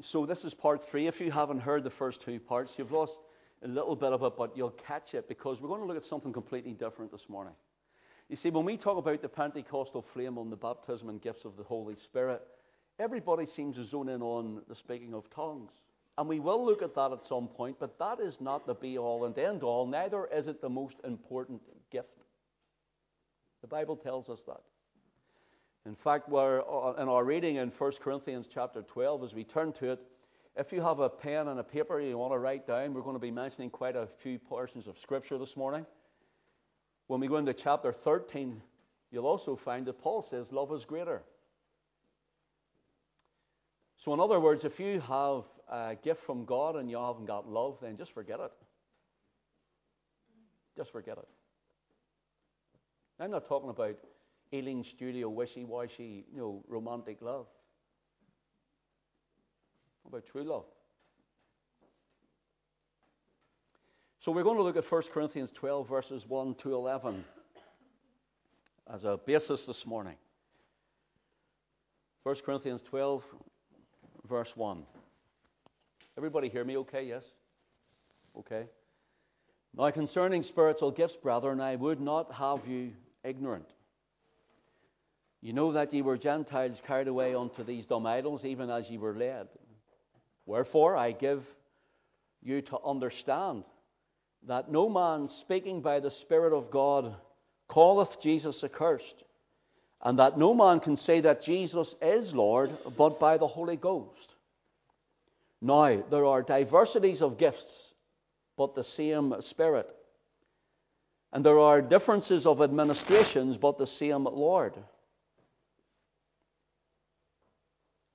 so this is part three. If you haven't heard the first two parts, you've lost a little bit of it, but you'll catch it because we're going to look at something completely different this morning. You see, when we talk about the Pentecostal flame on the baptism and gifts of the Holy Spirit, everybody seems to zone in on the speaking of tongues. And we will look at that at some point, but that is not the be all and end all. Neither is it the most important gift. The Bible tells us that. In fact, we're uh, in our reading in 1 Corinthians chapter 12, as we turn to it, if you have a pen and a paper you want to write down, we're going to be mentioning quite a few portions of Scripture this morning. When we go into chapter 13, you'll also find that Paul says love is greater. So, in other words, if you have a gift from God and you haven't got love, then just forget it. Just forget it. I'm not talking about Ealing Studio wishy washy, you know, romantic love. What about true love? So we're going to look at 1 Corinthians 12, verses 1 to 11 as a basis this morning. 1 Corinthians 12, verse 1. Everybody hear me okay? Yes? Okay. Now, concerning spiritual gifts, brethren, I would not have you ignorant. You know that ye were Gentiles carried away unto these dumb idols, even as ye were led. Wherefore I give you to understand that no man speaking by the Spirit of God calleth Jesus accursed, and that no man can say that Jesus is Lord but by the Holy Ghost. Now, there are diversities of gifts, but the same Spirit. And there are differences of administrations, but the same Lord.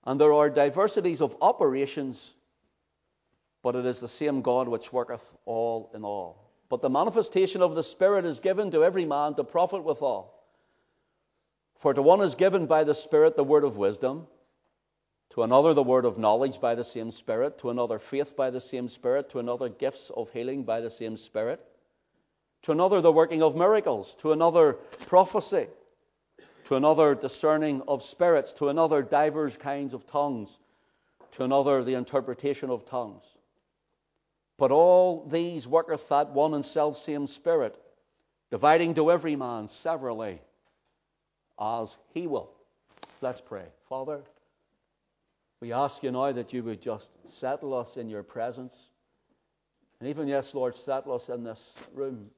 And there are diversities of operations, but it is the same God which worketh all in all. But the manifestation of the Spirit is given to every man to profit withal. For to one is given by the Spirit the word of wisdom, to another the word of knowledge by the same Spirit, to another faith by the same Spirit, to another gifts of healing by the same Spirit, to another the working of miracles, to another prophecy to another discerning of spirits, to another divers kinds of tongues, to another the interpretation of tongues. But all these worketh that one and self same Spirit, dividing to every man severally as he will. Let's pray. Father, we ask you now that you would just settle us in your presence. And even, yes, Lord, settle us in this room.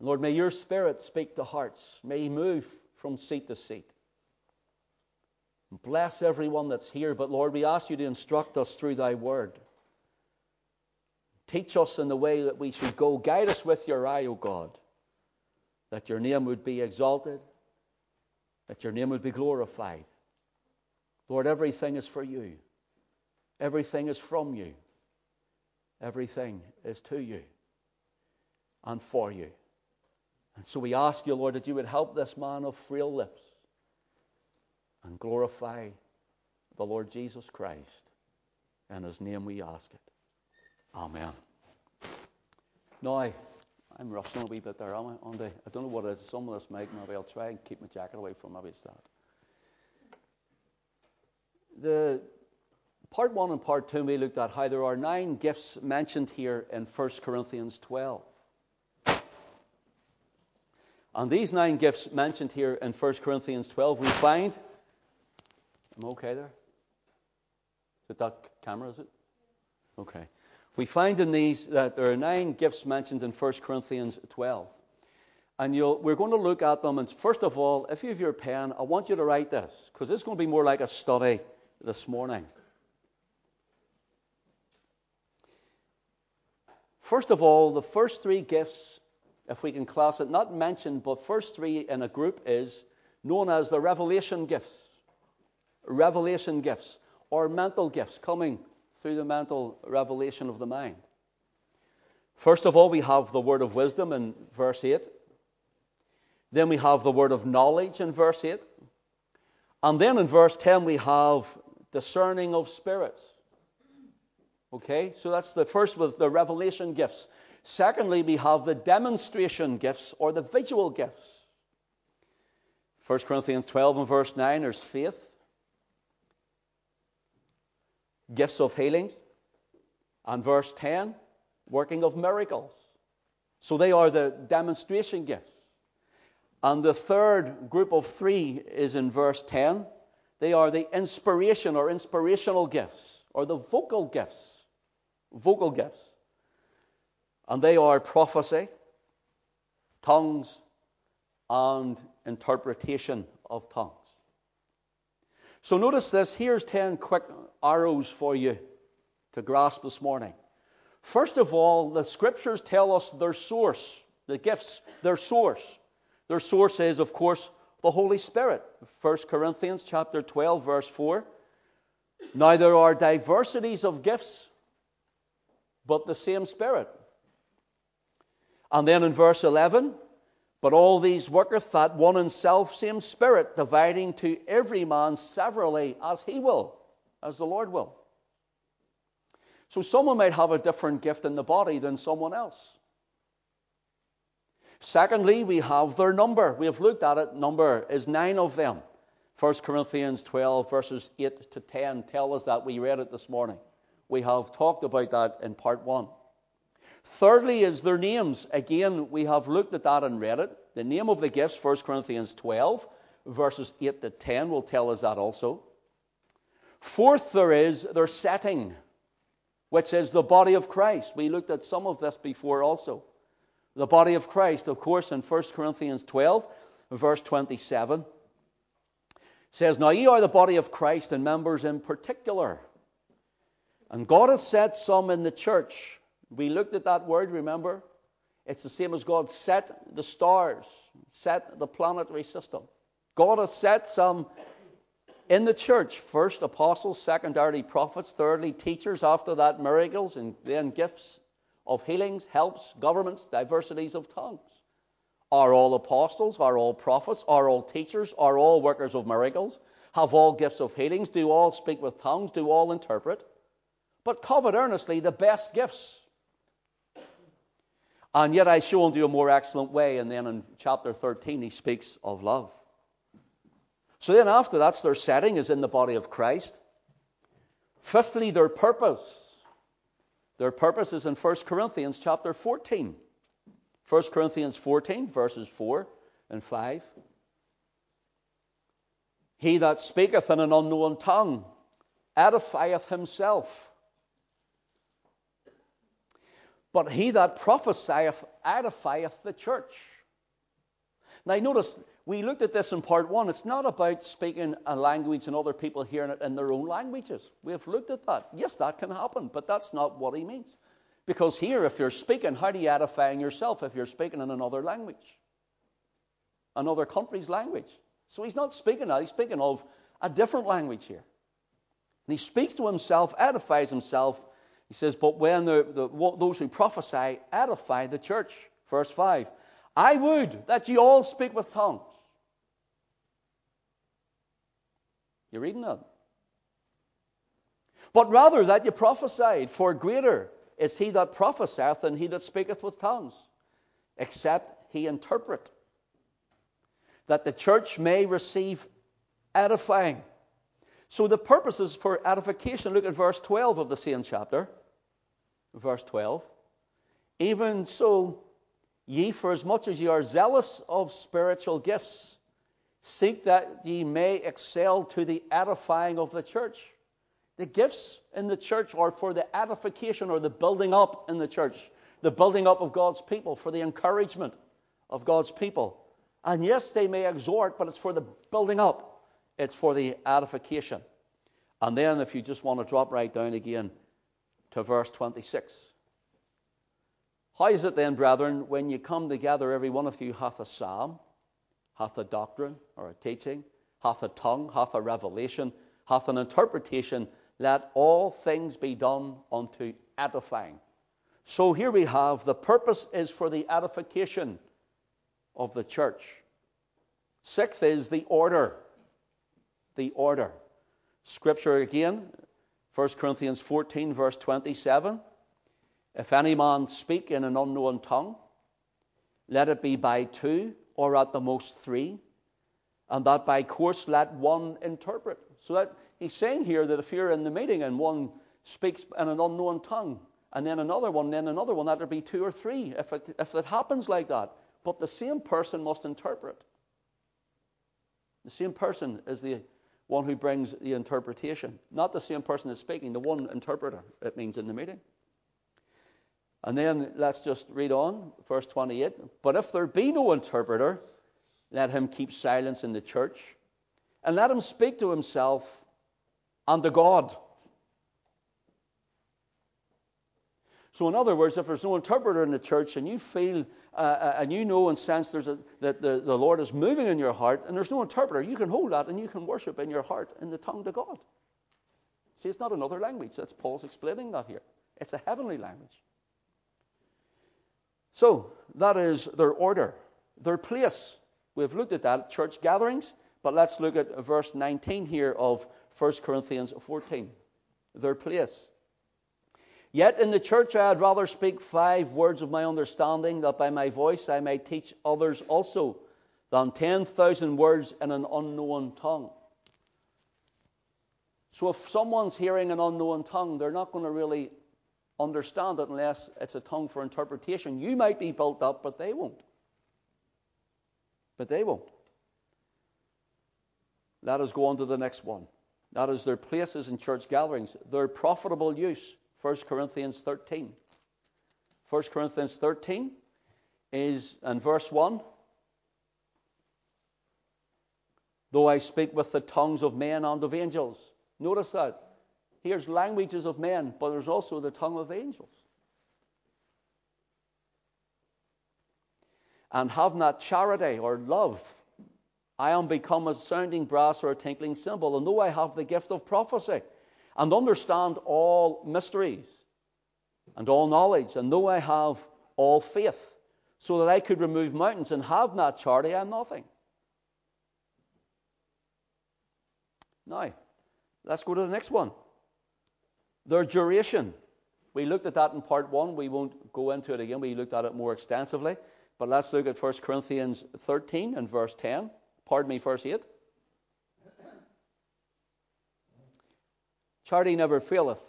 Lord, may your spirit speak to hearts. May he move from seat to seat. Bless everyone that's here, but Lord, we ask you to instruct us through thy word. Teach us in the way that we should go. Guide us with your eye, O God, that your name would be exalted, that your name would be glorified. Lord, everything is for you, everything is from you, everything is to you and for you. And so we ask you, Lord, that you would help this man of frail lips and glorify the Lord Jesus Christ. In his name we ask it. Amen. Now, I'm rushing a wee bit there, am I? I don't know what it is. Some of this mic, maybe I'll try and keep my jacket away from maybe it's that. The part one and part two, we looked at how there are nine gifts mentioned here in 1 Corinthians 12. And these nine gifts mentioned here in 1 Corinthians 12, we find. I'm okay there? Is it that camera, is it? Okay. We find in these that there are nine gifts mentioned in 1 Corinthians 12. And we're going to look at them. And first of all, if you have your pen, I want you to write this, because this is going to be more like a study this morning. First of all, the first three gifts if we can class it, not mentioned, but first three in a group is known as the revelation gifts. Revelation gifts, or mental gifts coming through the mental revelation of the mind. First of all, we have the word of wisdom in verse 8. Then we have the word of knowledge in verse 8. And then in verse 10, we have discerning of spirits. Okay, so that's the first with the revelation gifts. Secondly, we have the demonstration gifts or the visual gifts. 1 Corinthians 12 and verse 9, there's faith. gifts of healings. And verse 10, working of miracles. So they are the demonstration gifts. And the third group of three is in verse 10. They are the inspiration or inspirational gifts, or the vocal gifts. Vocal gifts. And they are prophecy, tongues, and interpretation of tongues. So notice this. Here's 10 quick arrows for you to grasp this morning. First of all, the scriptures tell us their source, the gifts, their source. Their source is, of course, the Holy Spirit. 1 Corinthians chapter 12, verse 4. Now there are diversities of gifts, but the same Spirit. And then in verse 11, but all these worketh that one and self same Spirit, dividing to every man severally as he will, as the Lord will. So someone might have a different gift in the body than someone else. Secondly, we have their number. We have looked at it. Number is nine of them. 1 Corinthians 12, verses 8 to 10 tell us that. We read it this morning. We have talked about that in part one. Thirdly, is their names. Again, we have looked at that and read it. The name of the gifts, 1 Corinthians 12, verses 8 to 10, will tell us that also. Fourth, there is their setting, which is the body of Christ. We looked at some of this before also. The body of Christ, of course, in 1 Corinthians 12, verse 27, says, Now ye are the body of Christ and members in particular. And God has set some in the church we looked at that word, remember? It's the same as God set the stars, set the planetary system. God has set some in the church first apostles, secondarily prophets, thirdly teachers, after that miracles, and then gifts of healings, helps, governments, diversities of tongues. Are all apostles? Are all prophets? Are all teachers? Are all workers of miracles? Have all gifts of healings? Do all speak with tongues? Do all interpret? But covet earnestly the best gifts and yet I show unto you a more excellent way. And then in chapter 13, he speaks of love. So then after that's their setting is in the body of Christ. Fifthly, their purpose. Their purpose is in 1 Corinthians chapter 14. 1 Corinthians 14, verses 4 and 5. He that speaketh in an unknown tongue edifieth himself but he that prophesieth edifieth the church. Now, notice, we looked at this in part one. It's not about speaking a language and other people hearing it in their own languages. We have looked at that. Yes, that can happen, but that's not what he means. Because here, if you're speaking, how do you edifying yourself if you're speaking in another language? Another country's language. So he's not speaking that, he's speaking of a different language here. And he speaks to himself, edifies himself, he says, But when the, the, those who prophesy edify the church. Verse 5 I would that ye all speak with tongues. You're reading that? But rather that ye prophesied, for greater is he that prophesieth than he that speaketh with tongues, except he interpret, that the church may receive edifying. So the purposes for edification, look at verse 12 of the same chapter. Verse 12. Even so, ye, for as much as ye are zealous of spiritual gifts, seek that ye may excel to the edifying of the church. The gifts in the church are for the edification or the building up in the church, the building up of God's people, for the encouragement of God's people. And yes, they may exhort, but it's for the building up it's for the edification. And then, if you just want to drop right down again to verse 26. How is it then, brethren, when you come together, every one of you hath a psalm, hath a doctrine or a teaching, hath a tongue, hath a revelation, hath an interpretation, let all things be done unto edifying. So here we have the purpose is for the edification of the church. Sixth is the order the order. Scripture again, 1 Corinthians 14, verse 27. If any man speak in an unknown tongue, let it be by two or at the most three, and that by course let one interpret. So that he's saying here that if you're in the meeting and one speaks in an unknown tongue, and then another one, then another one, that'll be two or three if it, if it happens like that. But the same person must interpret. The same person is the one who brings the interpretation, not the same person that's speaking, the one interpreter, it means in the meeting. And then let's just read on, verse 28. But if there be no interpreter, let him keep silence in the church, and let him speak to himself and to God. So, in other words, if there's no interpreter in the church and you feel uh, uh, and you know and sense a, that the, the Lord is moving in your heart and there's no interpreter, you can hold that and you can worship in your heart in the tongue to God. See, it's not another language. That's Paul's explaining that here. It's a heavenly language. So, that is their order, their place. We've looked at that, church gatherings, but let's look at verse 19 here of 1 Corinthians 14. Their place. Yet in the church I had rather speak five words of my understanding, that by my voice I may teach others also, than 10,000 words in an unknown tongue. So if someone's hearing an unknown tongue, they're not going to really understand it unless it's a tongue for interpretation. You might be built up, but they won't. But they won't. Let us go on to the next one. That is their places in church gatherings, their profitable use. 1 Corinthians 13. 1 Corinthians 13 is in verse 1. Though I speak with the tongues of men and of angels. Notice that. Here's languages of men, but there's also the tongue of angels. And have not charity or love. I am become a sounding brass or a tinkling cymbal. And though I have the gift of prophecy and understand all mysteries and all knowledge, and though I have all faith, so that I could remove mountains and have not charity, I am nothing. Now, let's go to the next one. Their duration. We looked at that in part one. We won't go into it again. We looked at it more extensively. But let's look at 1 Corinthians 13 and verse 10. Pardon me, verse 8. Charity never faileth.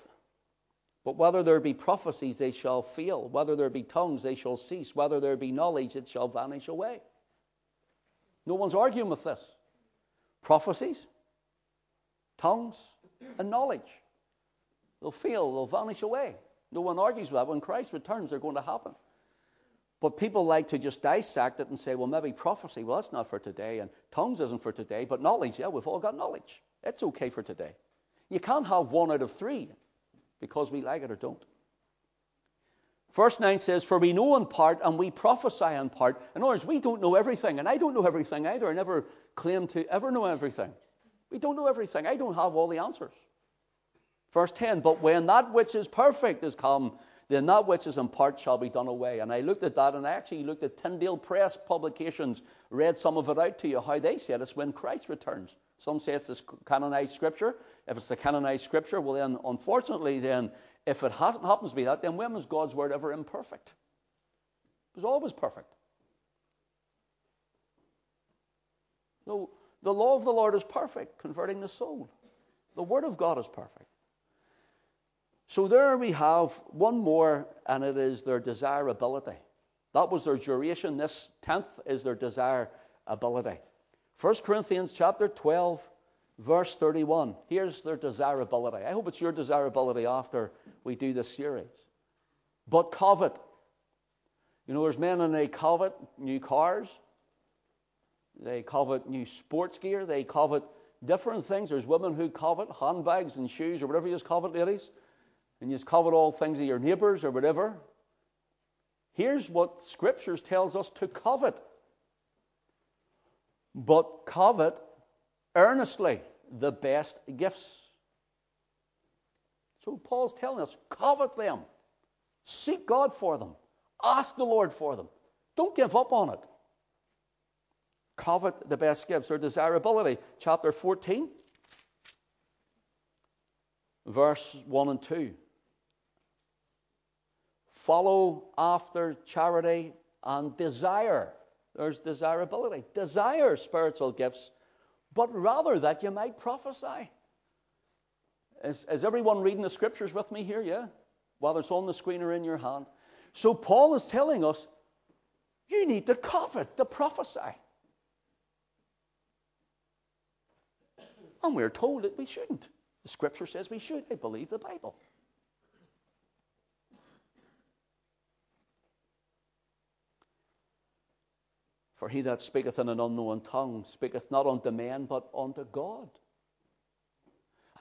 But whether there be prophecies, they shall fail. Whether there be tongues, they shall cease. Whether there be knowledge, it shall vanish away. No one's arguing with this. Prophecies, tongues, and knowledge. They'll fail, they'll vanish away. No one argues with that. When Christ returns, they're going to happen. But people like to just dissect it and say, well, maybe prophecy, well, that's not for today, and tongues isn't for today, but knowledge, yeah, we've all got knowledge. It's okay for today. You can't have one out of three because we like it or don't. Verse 9 says, For we know in part and we prophesy in part. In other words, we don't know everything, and I don't know everything either. I never claim to ever know everything. We don't know everything. I don't have all the answers. Verse 10 But when that which is perfect is come, then that which is in part shall be done away. And I looked at that, and I actually looked at Tyndale Press publications, read some of it out to you, how they said it's when Christ returns. Some say it's this canonized scripture. If it's the canonized scripture, well, then, unfortunately, then, if it happens to be that, then when was God's word ever imperfect? It was always perfect. No, the law of the Lord is perfect, converting the soul. The word of God is perfect. So there we have one more, and it is their desirability. That was their duration. This tenth is their desirability. 1 Corinthians chapter 12, verse 31. Here's their desirability. I hope it's your desirability after we do this series. But covet. You know, there's men and they covet new cars, they covet new sports gear, they covet different things. There's women who covet handbags and shoes or whatever you just covet, ladies. And you just covet all things of your neighbors or whatever. Here's what Scriptures tells us to covet. But covet earnestly the best gifts. So Paul's telling us covet them, seek God for them, ask the Lord for them. Don't give up on it. Covet the best gifts or desirability. Chapter 14, verse 1 and 2. Follow after charity and desire. There's desirability. Desire spiritual gifts but rather that you might prophesy. Is, is everyone reading the scriptures with me here? Yeah? Whether it's on the screen or in your hand. So Paul is telling us you need to covet, to prophesy. And we're told that we shouldn't. The scripture says we should. I believe the Bible. For he that speaketh in an unknown tongue speaketh not unto men, but unto God.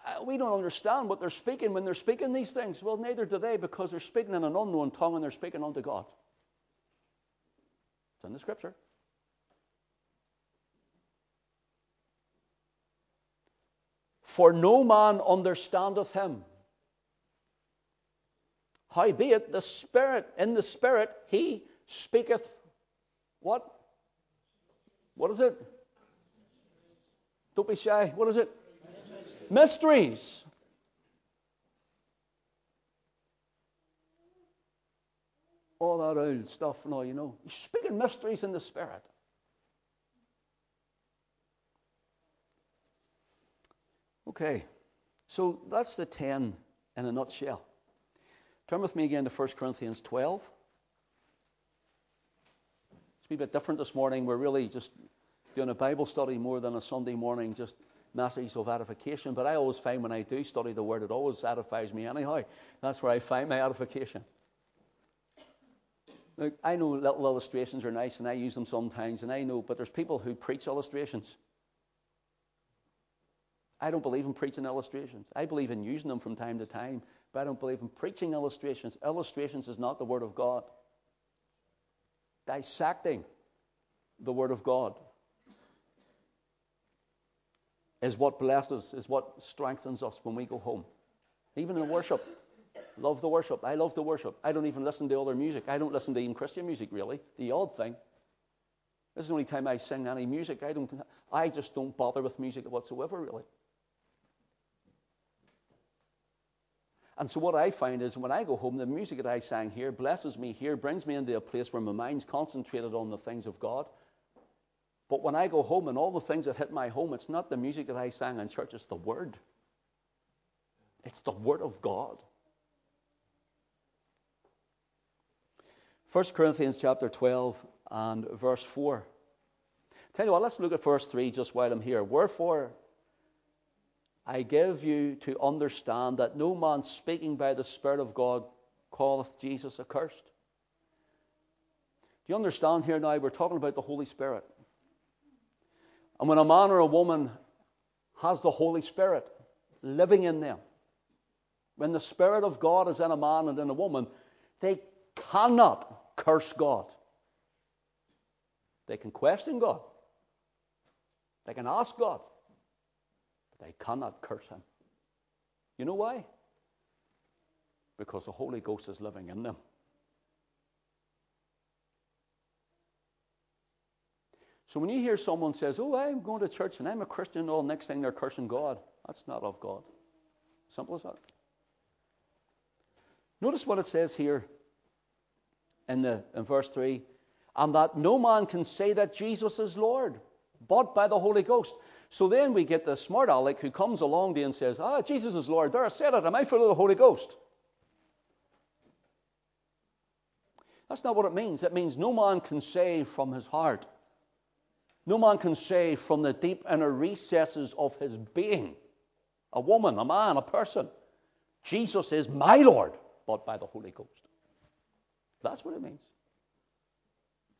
Uh, we don't understand what they're speaking when they're speaking these things. Well, neither do they, because they're speaking in an unknown tongue and they're speaking unto God. It's in the scripture. For no man understandeth him. Howbeit, the Spirit, in the Spirit, he speaketh what? What is it? Don't be shy. What is it? Mysteries. Mysteries. All that old stuff and all, you know. Speaking mysteries in the Spirit. Okay, so that's the 10 in a nutshell. Turn with me again to 1 Corinthians 12. It's a bit different this morning. We're really just doing a Bible study more than a Sunday morning, just messages of edification. But I always find when I do study the Word, it always edifies me anyhow. That's where I find my edification. Look, I know little illustrations are nice, and I use them sometimes, and I know, but there's people who preach illustrations. I don't believe in preaching illustrations. I believe in using them from time to time, but I don't believe in preaching illustrations. Illustrations is not the Word of God dissecting the Word of God is what blesses us, is what strengthens us when we go home. Even in worship. Love the worship. I love the worship. I don't even listen to other music. I don't listen to even Christian music, really. The odd thing. This is the only time I sing any music. I, don't, I just don't bother with music whatsoever, really. And so what I find is when I go home, the music that I sang here blesses me here, brings me into a place where my mind's concentrated on the things of God. But when I go home and all the things that hit my home, it's not the music that I sang in church, it's the Word. It's the Word of God. 1 Corinthians chapter 12 and verse 4. Tell you what, let's look at verse 3 just while I'm here. Wherefore, I give you to understand that no man speaking by the Spirit of God calleth Jesus accursed. Do you understand here now? We're talking about the Holy Spirit. And when a man or a woman has the Holy Spirit living in them, when the Spirit of God is in a man and in a woman, they cannot curse God. They can question God. They can ask God. They cannot curse him. You know why? Because the Holy Ghost is living in them. So when you hear someone says, "Oh, I'm going to church and I'm a Christian," all next thing they're cursing God. That's not of God. Simple as that. Notice what it says here in the in verse three, and that no man can say that Jesus is Lord, but by the Holy Ghost. So then we get the smart aleck who comes along and says, Ah, Jesus is Lord. There, I said it. Am I full of the Holy Ghost? That's not what it means. It means no man can say from his heart. No man can say from the deep inner recesses of his being, a woman, a man, a person, Jesus is my Lord, but by the Holy Ghost. That's what it means.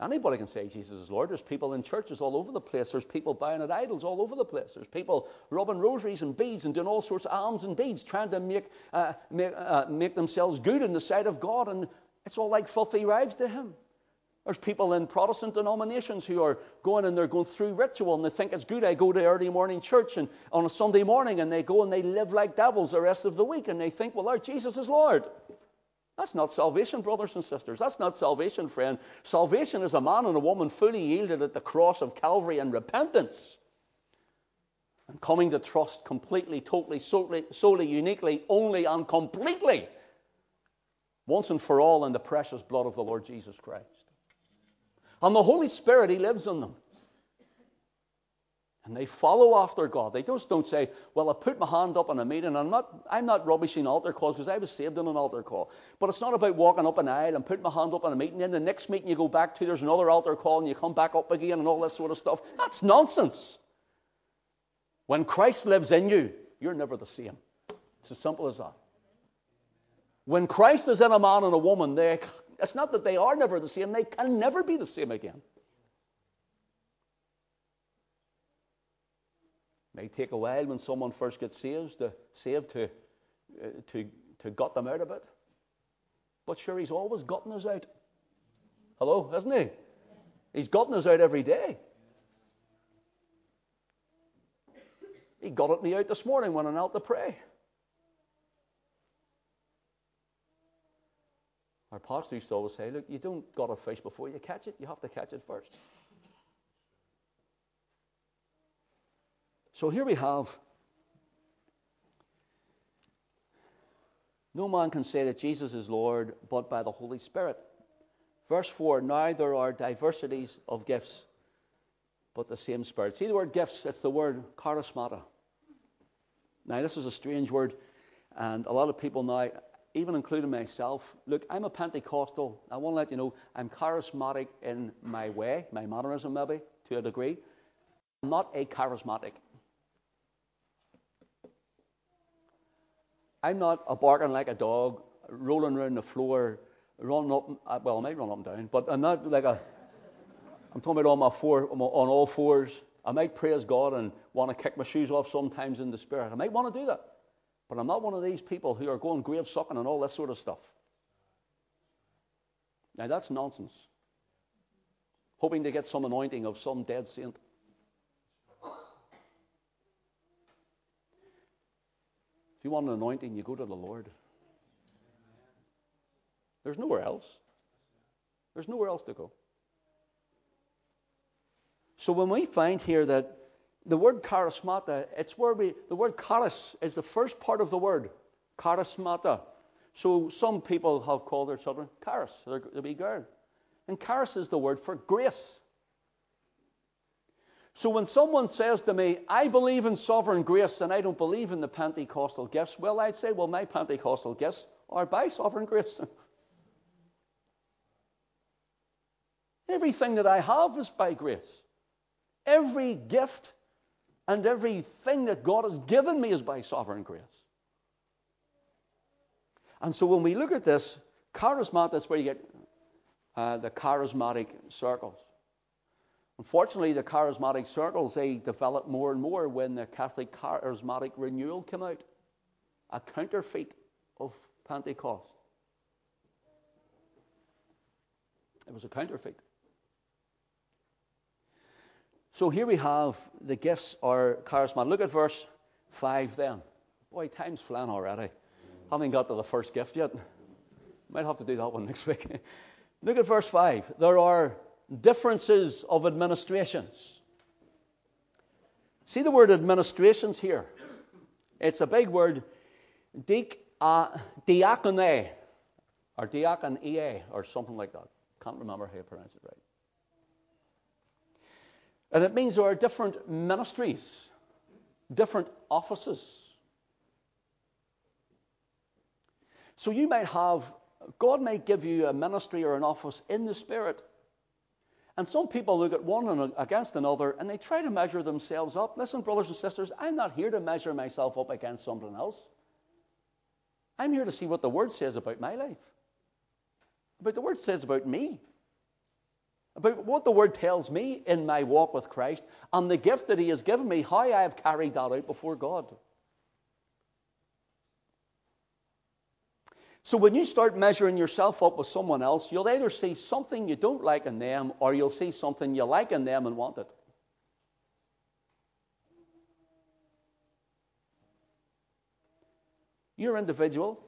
Anybody can say Jesus is Lord. There's people in churches all over the place. There's people buying at idols all over the place. There's people rubbing rosaries and beads and doing all sorts of alms and deeds, trying to make, uh, make, uh, make themselves good in the sight of God. And it's all like filthy rags to Him. There's people in Protestant denominations who are going and they're going through ritual and they think it's good. I go to early morning church and on a Sunday morning and they go and they live like devils the rest of the week and they think, well, Lord, Jesus is Lord. That's not salvation, brothers and sisters. That's not salvation, friend. Salvation is a man and a woman fully yielded at the cross of Calvary in repentance and coming to trust completely, totally, solely, solely, uniquely, only, and completely, once and for all, in the precious blood of the Lord Jesus Christ. And the Holy Spirit, He lives in them. And they follow after God. They just don't say, Well, I put my hand up in a meeting. And I'm not, I'm not rubbishing altar calls because I was saved in an altar call. But it's not about walking up an aisle and putting my hand up in a meeting. Then the next meeting you go back to, there's another altar call and you come back up again and all this sort of stuff. That's nonsense. When Christ lives in you, you're never the same. It's as simple as that. When Christ is in a man and a woman, they, it's not that they are never the same, they can never be the same again. May take a while when someone first gets saved to, saved to, uh, to, to gut them out of it. But sure, he's always gotten us out. Hello, hasn't he? He's gotten us out every day. He got me out this morning when I knelt to pray. Our pastor used to always say, Look, you don't got a fish before you catch it, you have to catch it first. So here we have no man can say that Jesus is Lord but by the Holy Spirit. Verse 4 Now there are diversities of gifts, but the same Spirit. See the word gifts? It's the word charismata. Now, this is a strange word, and a lot of people now, even including myself, look, I'm a Pentecostal. I want to let you know I'm charismatic in my way, my mannerism maybe, to a degree. I'm not a charismatic. I'm not a barking like a dog, rolling around the floor, running up. Uh, well, I might run up and down, but I'm not like a. I'm talking about on my four, on all fours. I might praise God and want to kick my shoes off sometimes in the spirit. I might want to do that, but I'm not one of these people who are going grave sucking and all this sort of stuff. Now that's nonsense. Hoping to get some anointing of some dead saint. You want an anointing, you go to the Lord. There's nowhere else. There's nowhere else to go. So when we find here that the word charismata, it's where we, the word charis is the first part of the word, charismata. So some people have called their children charis, their, their wee girl. And charis is the word for grace. So when someone says to me, I believe in sovereign grace and I don't believe in the Pentecostal gifts, well, I'd say, well, my Pentecostal gifts are by sovereign grace. Everything that I have is by grace. Every gift and everything that God has given me is by sovereign grace. And so when we look at this, charismatic, that's where you get uh, the charismatic circles. Unfortunately, the charismatic circles, they developed more and more when the Catholic charismatic renewal came out. A counterfeit of Pentecost. It was a counterfeit. So here we have the gifts are charismatic. Look at verse 5 then. Boy, time's flying already. Haven't got to the first gift yet. Might have to do that one next week. Look at verse 5. There are differences of administrations. See the word administrations here? It's a big word, diak, uh, diakone, or diakonia, or something like that. Can't remember how you pronounce it right. And it means there are different ministries, different offices. So you might have, God may give you a ministry or an office in the Spirit and some people look at one and against another and they try to measure themselves up. Listen, brothers and sisters, I'm not here to measure myself up against someone else. I'm here to see what the Word says about my life, about the Word says about me, about what the Word tells me in my walk with Christ, and the gift that He has given me, how I have carried that out before God. So when you start measuring yourself up with someone else, you'll either see something you don't like in them or you'll see something you like in them and want it. You're individual.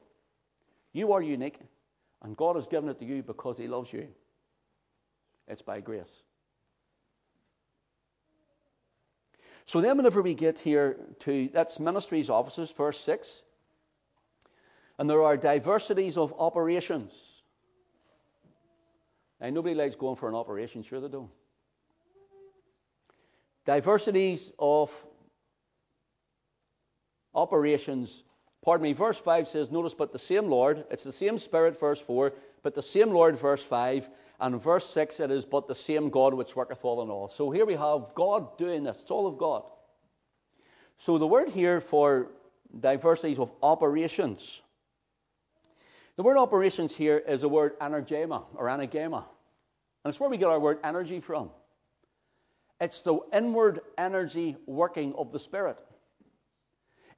You are unique. And God has given it to you because He loves you. It's by grace. So then, whenever we get here to that's ministries offices, verse 6, and there are diversities of operations. Now, nobody likes going for an operation, sure they don't. diversities of operations. Pardon me, verse 5 says, notice, but the same Lord, it's the same Spirit, verse 4, but the same Lord, verse 5, and verse 6 it is, but the same God which worketh all in all. So here we have God doing this. It's all of God. So the word here for diversities of operations, the word operations here is the word energema or anagema. And it's where we get our word energy from. It's the inward energy working of the Spirit.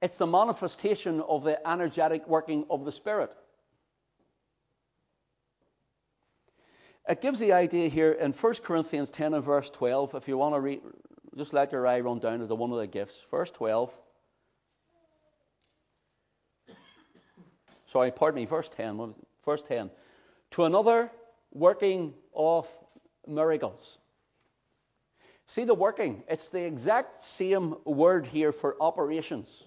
It's the manifestation of the energetic working of the Spirit. It gives the idea here in 1 Corinthians 10 and verse 12. If you want to read, just let your eye run down to the one of the gifts. Verse 12. Sorry, pardon me, verse 10. Verse 10. To another working of miracles. See the working? It's the exact same word here for operations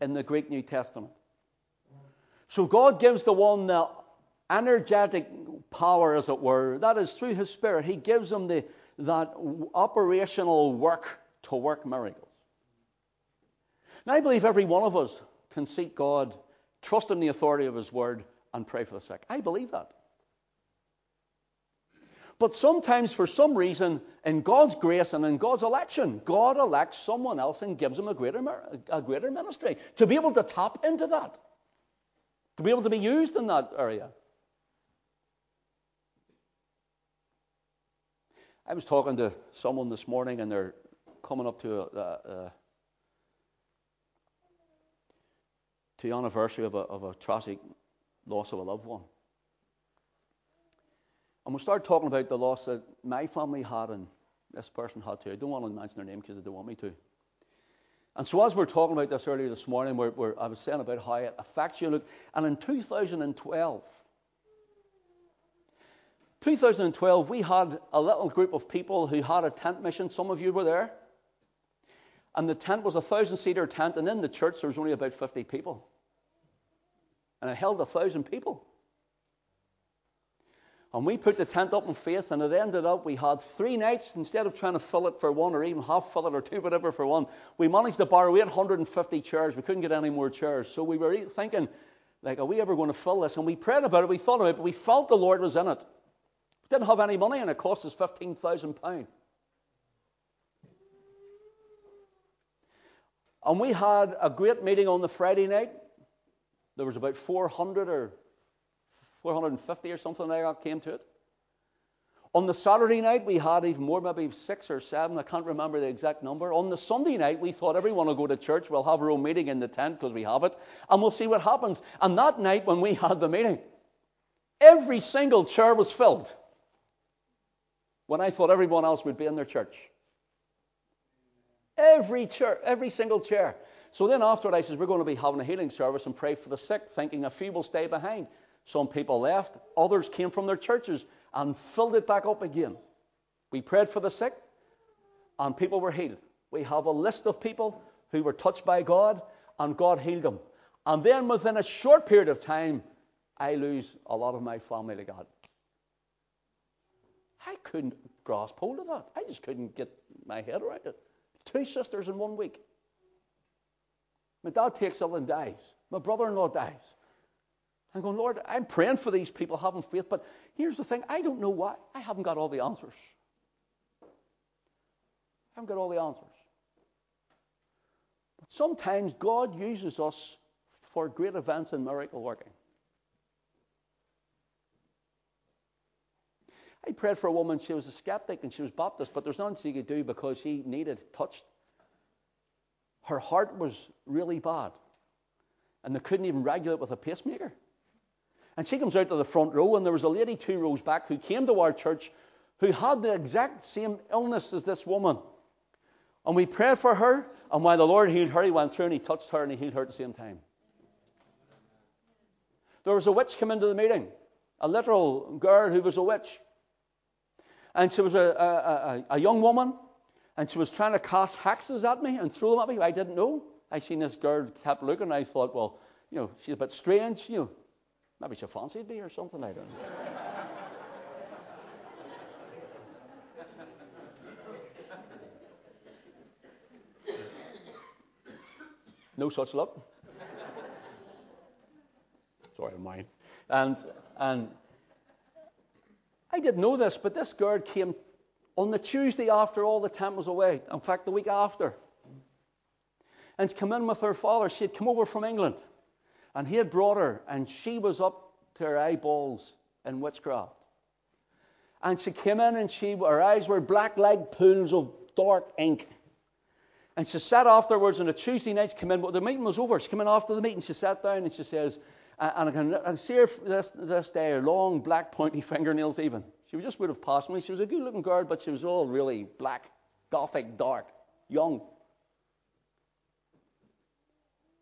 in the Greek New Testament. So God gives the one the energetic power, as it were. That is through His Spirit. He gives them the, that operational work to work miracles. Now, I believe every one of us can seek God, trust in the authority of His Word, and pray for the sick. I believe that. But sometimes, for some reason, in God's grace and in God's election, God elects someone else and gives them a greater, a greater ministry to be able to tap into that, to be able to be used in that area. I was talking to someone this morning, and they're coming up to a, a, a to the anniversary of a, of a tragic loss of a loved one. And we started talking about the loss that my family had and this person had too. I don't want to mention their name because they don't want me to. And so, as we are talking about this earlier this morning, we're, I was saying about how it affects you. Look, and in 2012, 2012, we had a little group of people who had a tent mission. Some of you were there. And the tent was a thousand seater tent, and in the church there was only about 50 people. And it held a thousand people. And we put the tent up in faith, and it ended up we had three nights instead of trying to fill it for one or even half fill it or two, whatever for one. We managed to borrow 850 chairs. We couldn't get any more chairs. So we were thinking, like, are we ever going to fill this? And we prayed about it, we thought about it, but we felt the Lord was in it. We Didn't have any money and it cost us £15,000. And we had a great meeting on the Friday night. There was about 400 or 450 or something like that came to it. On the Saturday night, we had even more, maybe six or seven. I can't remember the exact number. On the Sunday night, we thought everyone will go to church. We'll have our own meeting in the tent because we have it, and we'll see what happens. And that night, when we had the meeting, every single chair was filled when I thought everyone else would be in their church. Every chair, every single chair. So then afterward, I said, We're going to be having a healing service and pray for the sick, thinking a few will stay behind. Some people left, others came from their churches and filled it back up again. We prayed for the sick, and people were healed. We have a list of people who were touched by God, and God healed them. And then within a short period of time, I lose a lot of my family to God. I couldn't grasp hold of that. I just couldn't get my head around it. Two sisters in one week. My dad takes ill and dies. My brother in law dies. I'm going, Lord, I'm praying for these people having faith, but here's the thing I don't know why. I haven't got all the answers. I haven't got all the answers. But sometimes God uses us for great events and miracle working. I prayed for a woman, she was a skeptic and she was Baptist, but there's nothing she could do because she needed touched. Her heart was really bad, and they couldn't even regulate with a pacemaker. And she comes out to the front row, and there was a lady two rows back who came to our church who had the exact same illness as this woman. And we prayed for her, and while the Lord healed her, He went through and He touched her and He healed her at the same time. There was a witch come into the meeting, a literal girl who was a witch. And she was a, a, a, a young woman, and she was trying to cast hexes at me and throw them at me. I didn't know. I seen this girl kept looking. I thought, well, you know, she's a bit strange. You know, maybe she fancied me or something. I don't know. no such luck. Sorry, mine. And and I didn't know this, but this girl came on the Tuesday after all the tent was away. In fact, the week after. And came in with her father. She had come over from England. And he had brought her, and she was up to her eyeballs in witchcraft. And she came in, and she, her eyes were black like pools of dark ink. And she sat afterwards on a Tuesday night. She came in, but the meeting was over. She came in after the meeting. She sat down and she says, and I can, I can see her this, this day, her long black pointy fingernails even. She was just would have passed me. She was a good looking girl, but she was all really black, gothic, dark, young.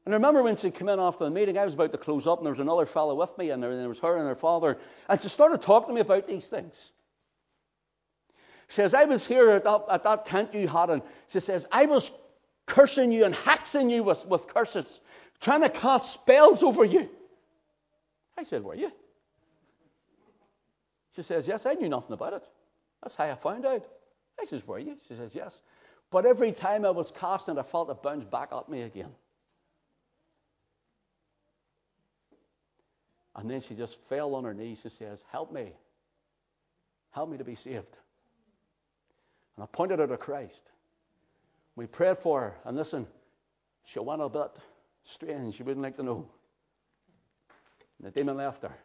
And I remember when she came in after the meeting, I was about to close up, and there was another fellow with me, and there was her and her father. And she started talking to me about these things. She says, I was here at that, at that tent you had, and she says, I was cursing you and hexing you with, with curses, trying to cast spells over you. I said, Were you? She says, Yes, I knew nothing about it. That's how I found out. I says, Were you? She says, Yes. But every time I was cast, casting, I felt it bounce back at me again. And then she just fell on her knees and says, Help me. Help me to be saved. And I pointed her to Christ. We prayed for her, and listen, she went a bit strange. She wouldn't like to know. And the demon left her.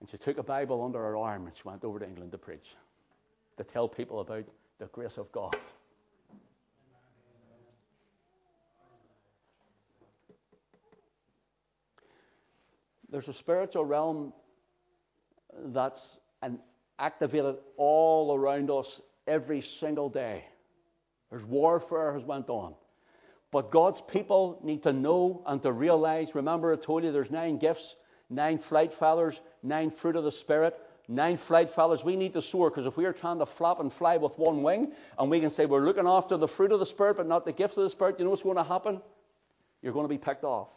And she took a Bible under her arm and she went over to England to preach, to tell people about the grace of God. There's a spiritual realm that's an activated all around us every single day. There's warfare has went on. But God's people need to know and to realize. Remember, I told you there's nine gifts, nine flight feathers, nine fruit of the Spirit, nine flight feathers. We need to soar because if we are trying to flap and fly with one wing and we can say we're looking after the fruit of the Spirit but not the gift of the Spirit, you know what's going to happen? You're going to be picked off.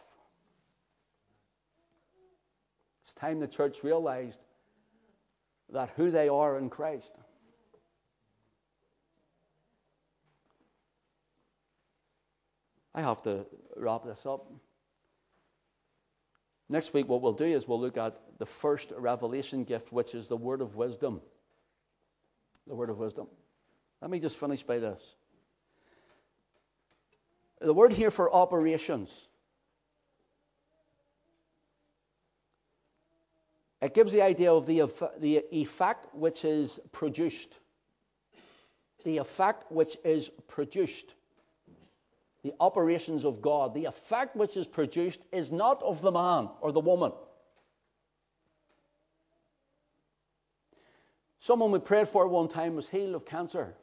It's time the church realized that who they are in Christ. I have to wrap this up. Next week, what we'll do is we'll look at the first revelation gift, which is the word of wisdom. The word of wisdom. Let me just finish by this. The word here for operations. It gives the idea of the, the effect which is produced. The effect which is produced the operations of God, the effect which is produced is not of the man or the woman. Someone we prayed for one time was healed of cancer.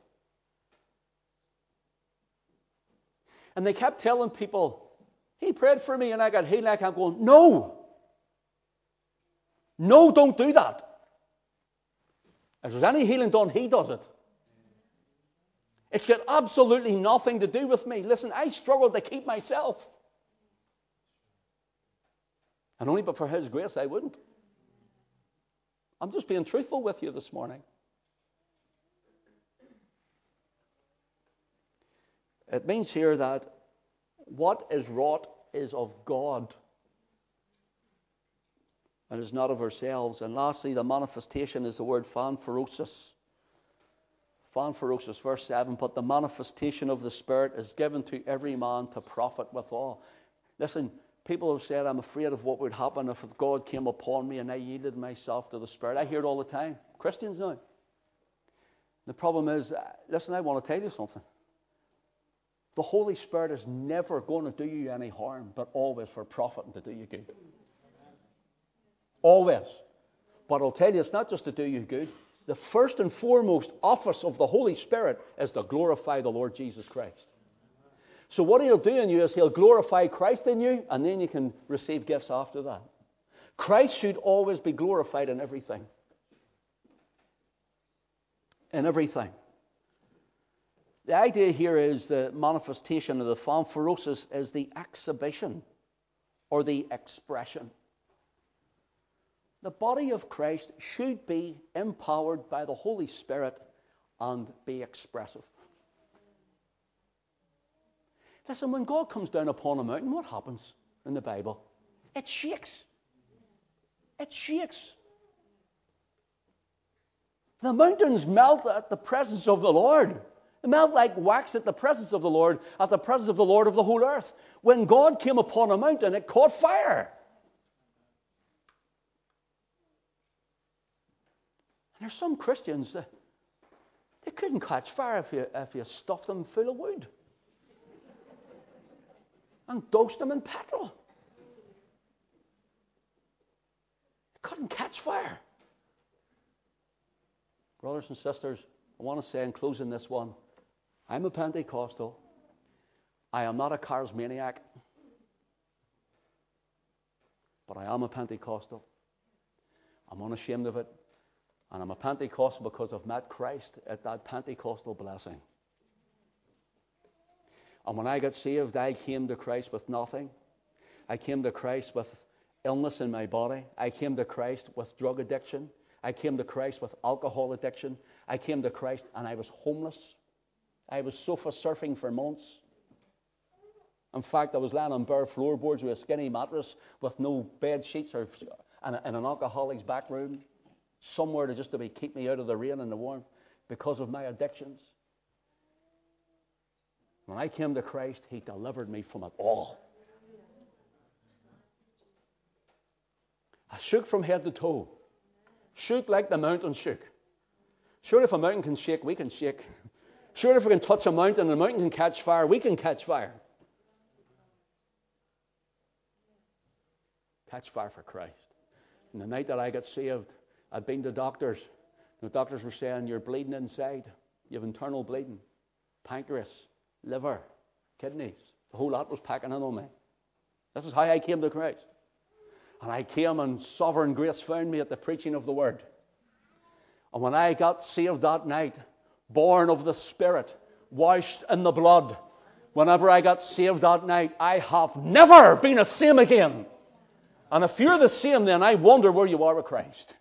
And they kept telling people, he prayed for me and I got healed. I kept going, no. No, don't do that. If there's any healing done, he does it. It's got absolutely nothing to do with me. Listen, I struggle to keep myself. And only but for His grace, I wouldn't. I'm just being truthful with you this morning. It means here that what is wrought is of God and is not of ourselves. And lastly, the manifestation is the word phanerosis. Phanerosis, verse 7, but the manifestation of the Spirit is given to every man to profit withal. Listen, people have said, I'm afraid of what would happen if God came upon me and I yielded myself to the Spirit. I hear it all the time. Christians now. The problem is, uh, listen, I want to tell you something. The Holy Spirit is never going to do you any harm, but always for profit and to do you good. Always. But I'll tell you, it's not just to do you good the first and foremost office of the Holy Spirit is to glorify the Lord Jesus Christ. So, what he'll do in you is he'll glorify Christ in you, and then you can receive gifts after that. Christ should always be glorified in everything. In everything. The idea here is the manifestation of the phanerosis is the exhibition or the expression the body of Christ should be empowered by the Holy Spirit and be expressive. Listen, when God comes down upon a mountain, what happens in the Bible? It shakes. It shakes. The mountains melt at the presence of the Lord. They melt like wax at the presence of the Lord, at the presence of the Lord of the whole earth. When God came upon a mountain, it caught fire. There's some Christians that they couldn't catch fire if you, if you stuffed them full of wood and dosed them in petrol. They couldn't catch fire. Brothers and sisters, I want to say in closing this one I'm a Pentecostal. I am not a charismaniac, but I am a Pentecostal. I'm unashamed of it. And I'm a Pentecostal because I've met Christ at that Pentecostal blessing. And when I got saved, I came to Christ with nothing. I came to Christ with illness in my body. I came to Christ with drug addiction. I came to Christ with alcohol addiction. I came to Christ and I was homeless. I was sofa surfing for months. In fact, I was lying on bare floorboards with a skinny mattress with no bed sheets or in, an alcoholic's back room, somewhere to just to be, keep me out of the rain and the warmth because of my addictions. When I came to Christ, He delivered me from it all. I shook from head to toe. Shook like the mountain shook. Sure, if a mountain can shake, we can shake. Sure, if we can touch a mountain and the mountain can catch fire, we can catch fire. Catch fire for Christ. And the night that I got saved, I'd been to doctors. The doctors were saying, You're bleeding inside. You have internal bleeding, pancreas, liver, kidneys. The whole lot was packing in on me. This is how I came to Christ. And I came and sovereign grace found me at the preaching of the word. And when I got saved that night, born of the Spirit, washed in the blood, whenever I got saved that night, I have never been the same again. And if you're the same, then I wonder where you are with Christ.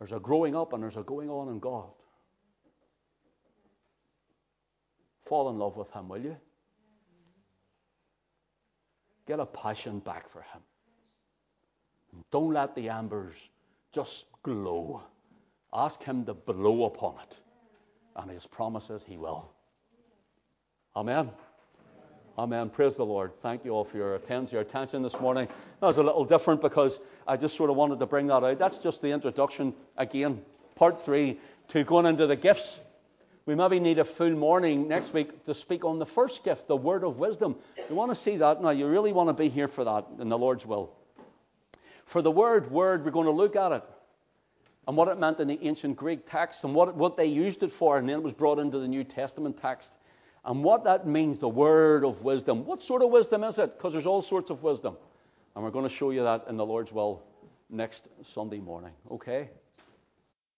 There's a growing up and there's a going on in God. Fall in love with Him, will you? Get a passion back for Him. Don't let the embers just glow. Ask Him to blow upon it. And His promises He will. Amen. Amen. Praise the Lord. Thank you all for your attention, your attention this morning. That was a little different because I just sort of wanted to bring that out. That's just the introduction again, part three, to going into the gifts we maybe need a full morning next week to speak on the first gift, the word of wisdom. You want to see that? Now, you really want to be here for that in the Lord's will. For the word, word, we're going to look at it and what it meant in the ancient Greek text and what, what they used it for, and then it was brought into the New Testament text. And what that means, the word of wisdom. What sort of wisdom is it? Because there's all sorts of wisdom. And we're going to show you that in the Lord's will next Sunday morning. Okay?